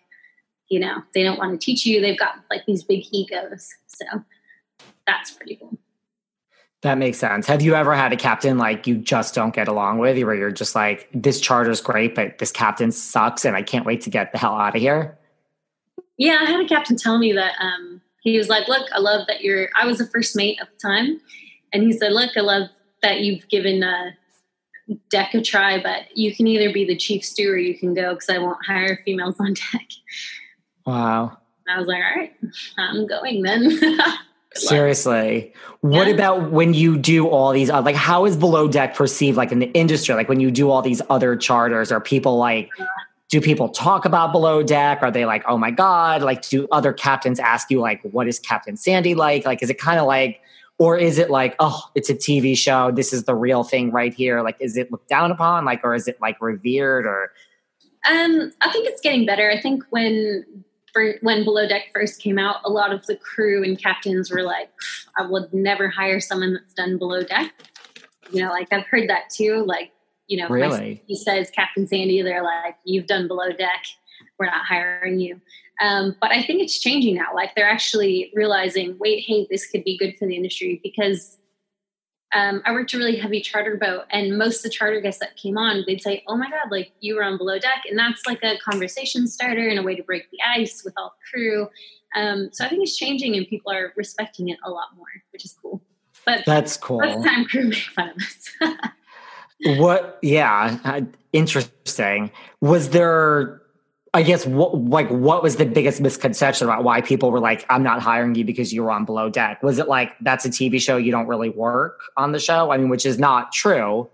you know, they don't want to teach you. They've got like these big egos, so that's pretty cool. That makes sense. Have you ever had a captain like you just don't get along with, where you're just like, this charter's great, but this captain sucks, and I can't wait to get the hell out of here? Yeah, I had a captain tell me that um, he was like, "Look, I love that you're." I was the first mate at the time, and he said, "Look, I love that you've given uh, deck a try, but you can either be the chief stew or you can go because I won't hire females on deck. Wow. And I was like, all right, I'm going then. Seriously. What yeah. about when you do all these, uh, like, how is below deck perceived, like in the industry? Like, when you do all these other charters, are people like, do people talk about below deck? Are they like, oh my God? Like, do other captains ask you, like, what is Captain Sandy like? Like, is it kind of like, or is it like oh it's a tv show this is the real thing right here like is it looked down upon like or is it like revered or um i think it's getting better i think when when below deck first came out a lot of the crew and captains were like i would never hire someone that's done below deck you know like i've heard that too like you know really he says captain sandy they're like you've done below deck we're not hiring you um, but I think it's changing now. Like they're actually realizing, wait, hey, this could be good for the industry because um, I worked a really heavy charter boat, and most of the charter guests that came on, they'd say, "Oh my God, like you were on below deck," and that's like a conversation starter and a way to break the ice with all the crew. Um, so I think it's changing, and people are respecting it a lot more, which is cool. But that's cool. Most time, crew make fun of us. what? Yeah, interesting. Was there I guess what like what was the biggest misconception about why people were like, I'm not hiring you because you were on below deck? Was it like that's a TV show, you don't really work on the show? I mean, which is not true.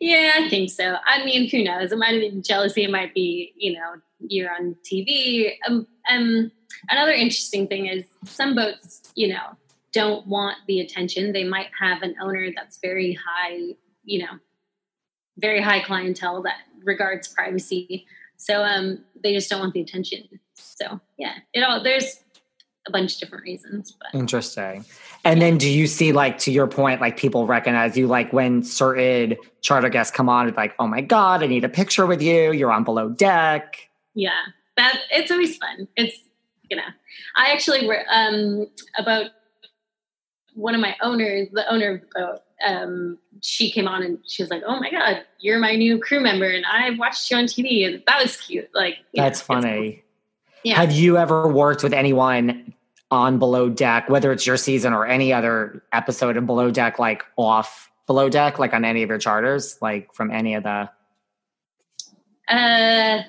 Yeah, I think so. I mean, who knows? It might have been jealousy, it might be, you know, you're on TV. Um, um another interesting thing is some boats, you know, don't want the attention. They might have an owner that's very high, you know, very high clientele that regards privacy so um, they just don't want the attention. So yeah, it all there's a bunch of different reasons. But Interesting. And then do you see like to your point, like people recognize you like when certain charter guests come on, it's like, oh my God, I need a picture with you. You're on below deck. yeah, that it's always fun. It's you know, I actually were um about one of my owners, the owner of the boat. Um, she came on and she was like, "Oh my god, you're my new crew member, and I watched you on TV, and that was cute." Like you know, That's cool. funny. Yeah. Have you ever worked with anyone on Below Deck, whether it's your season or any other episode of Below Deck, like off Below Deck, like on any of your charters, like from any of the? Uh,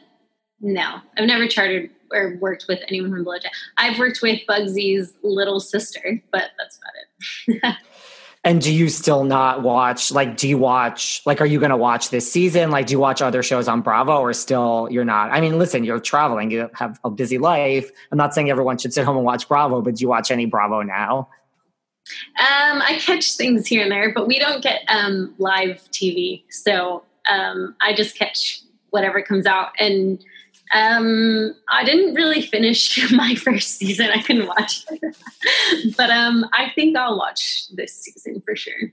no, I've never chartered or worked with anyone from Below Deck. I've worked with Bugsy's little sister, but that's about it. And do you still not watch? Like, do you watch? Like, are you going to watch this season? Like, do you watch other shows on Bravo, or still you're not? I mean, listen, you're traveling, you have a busy life. I'm not saying everyone should sit home and watch Bravo, but do you watch any Bravo now? Um, I catch things here and there, but we don't get um, live TV, so um, I just catch whatever comes out. And um, I didn't really finish my first season; I couldn't watch, it. but um, I think I'll watch this season for sure.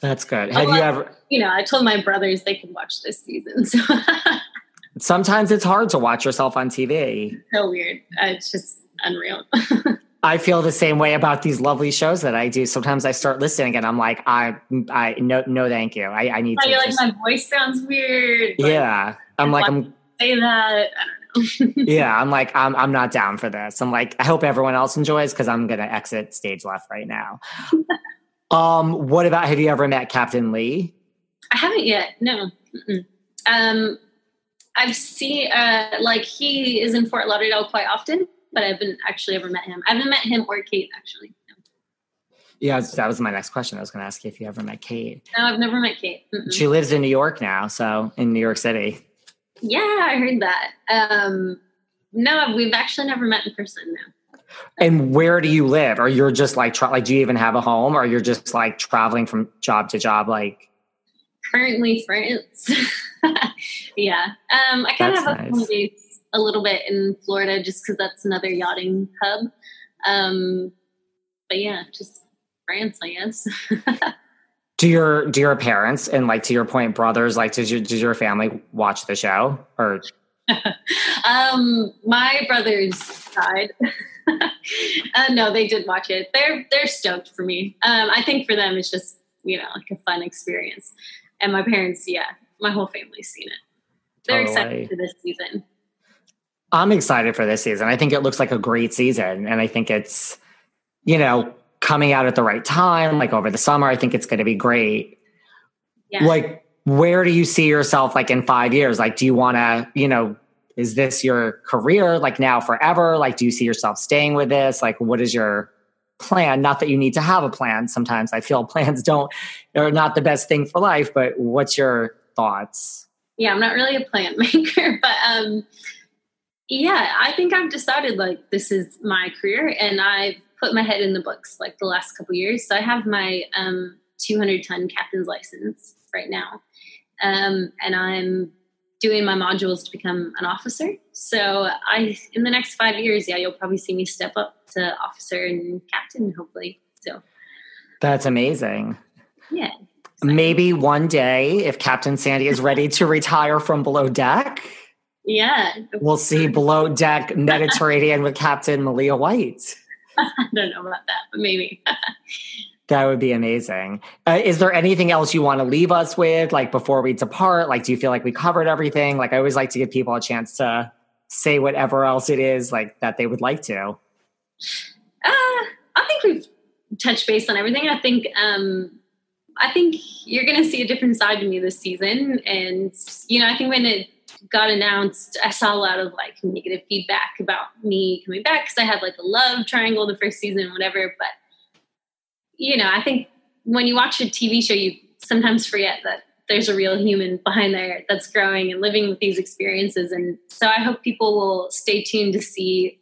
That's good. Have you ever? You know, I told my brothers they could watch this season, so Sometimes it's hard to watch yourself on TV. so weird. Uh, it's just unreal. I feel the same way about these lovely shows that I do. Sometimes I start listening and I'm like, I, I, no, no, thank you. I, I need I to. feel like just- my voice sounds weird. like, yeah, I'm like, I'm, say that. I don't yeah, I'm like, I'm, I'm not down for this. I'm like, I hope everyone else enjoys because I'm gonna exit stage left right now. um, what about? Have you ever met Captain Lee? I haven't yet. No. Mm-mm. Um, I've seen uh, like he is in Fort Lauderdale quite often, but I haven't actually ever met him. I haven't met him or Kate actually. Yeah, that was my next question. I was gonna ask you if you ever met Kate. No, I've never met Kate. Mm-mm. She lives in New York now, so in New York City. Yeah, I heard that. Um, no, we've actually never met in person. No. And where do you live? Or you're just like, tra- like, do you even have a home? Or you're just like traveling from job to job? Like, Currently, France. yeah, um, I kind of have a nice. base a little bit in Florida, just because that's another yachting hub. Um, but yeah, just France, I guess. do your do your parents and like to your point, brothers, like, does your does your family watch the show? Or um, my brothers died. uh, no, they did watch it. They're they're stoked for me. Um, I think for them it's just you know like a fun experience. And my parents, yeah, my whole family's seen it. They're Totally. excited for this season. I'm excited for this season. I think it looks like a great season, and I think it's you know coming out at the right time, like over the summer. I think it's going to be great. Yeah. like where do you see yourself like in five years like do you want to you know is this your career like now forever like do you see yourself staying with this like what is your plan not that you need to have a plan sometimes i feel plans don't are not the best thing for life but what's your thoughts yeah, I'm not really a plant maker, but um, yeah, I think I've decided like this is my career, and I've put my head in the books like the last couple years. So I have my um, 200 ton captain's license right now, um, and I'm doing my modules to become an officer. So I, in the next five years, yeah, you'll probably see me step up to officer and captain, hopefully. So that's amazing yeah, maybe one day if captain sandy is ready to retire from below deck yeah. we'll see below deck mediterranean with captain malia white I don't know about that, but maybe. That would be amazing. Uh, is there anything else you want to leave us with, like before we depart? Like, do you feel like we covered everything? Like, I always like to give people a chance to say whatever else it is, like that they would like to. Uh, I think we've touched base on everything. I think um, I think you're going to see a different side to me this season, and you know, I think when it got announced, I saw a lot of like negative feedback about me coming back because I had like a love triangle the first season, whatever. But you know, I think when you watch a TV show, you sometimes forget that there's a real human behind there that's growing and living with these experiences. And so I hope people will stay tuned to see,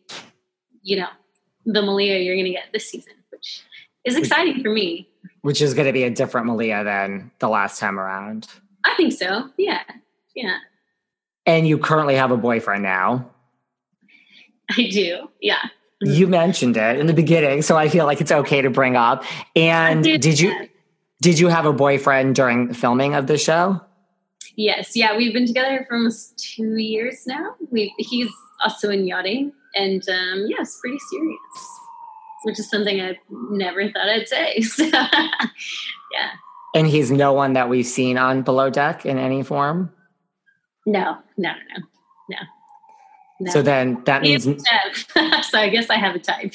you know, the Malia you're going to get this season, which is exciting for me. Which is going to be a different Malia than the last time around. I think so. Yeah. Yeah. And you currently have a boyfriend now. I do. Yeah. You mentioned it in the beginning, so I feel like it's okay to bring up. And did, did you did you have a boyfriend during the filming of the show? Yes, yeah, we've been together for almost two years now. We he's also in yachting, and um, yeah, it's pretty serious, which is something I never thought I'd say. So, yeah. And he's no one that we've seen on Below Deck in any form. No, no, no, no. no. So then that means. so I guess I have a type.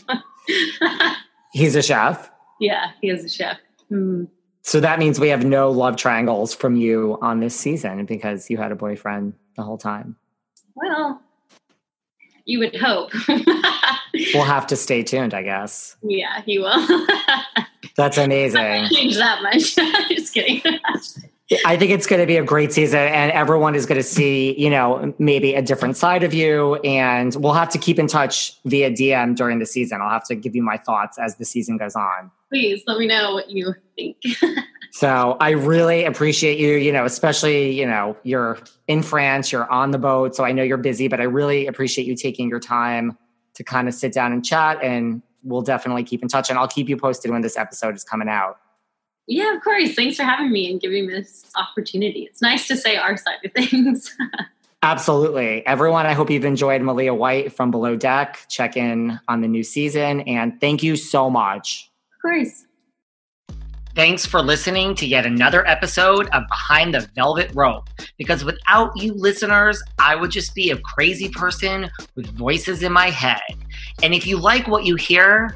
he's a chef. Yeah, he is a chef. Mm. So that means we have no love triangles from you on this season because you had a boyfriend the whole time. Well, you would hope. we'll have to stay tuned, I guess. Yeah, he will. That's amazing. change that much. Just kidding. I think it's going to be a great season, and everyone is going to see, you know, maybe a different side of you. And we'll have to keep in touch via DM during the season. I'll have to give you my thoughts as the season goes on. Please let me know what you think. so I really appreciate you, you know, especially, you know, you're in France, you're on the boat. So I know you're busy, but I really appreciate you taking your time to kind of sit down and chat. And we'll definitely keep in touch. And I'll keep you posted when this episode is coming out. Yeah, of course. Thanks for having me and giving this opportunity. It's nice to say our side of things. Absolutely. Everyone, I hope you've enjoyed Malia White from Below Deck. Check in on the new season. And thank you so much. Of course. Thanks for listening to yet another episode of Behind the Velvet Rope. Because without you listeners, I would just be a crazy person with voices in my head. And if you like what you hear,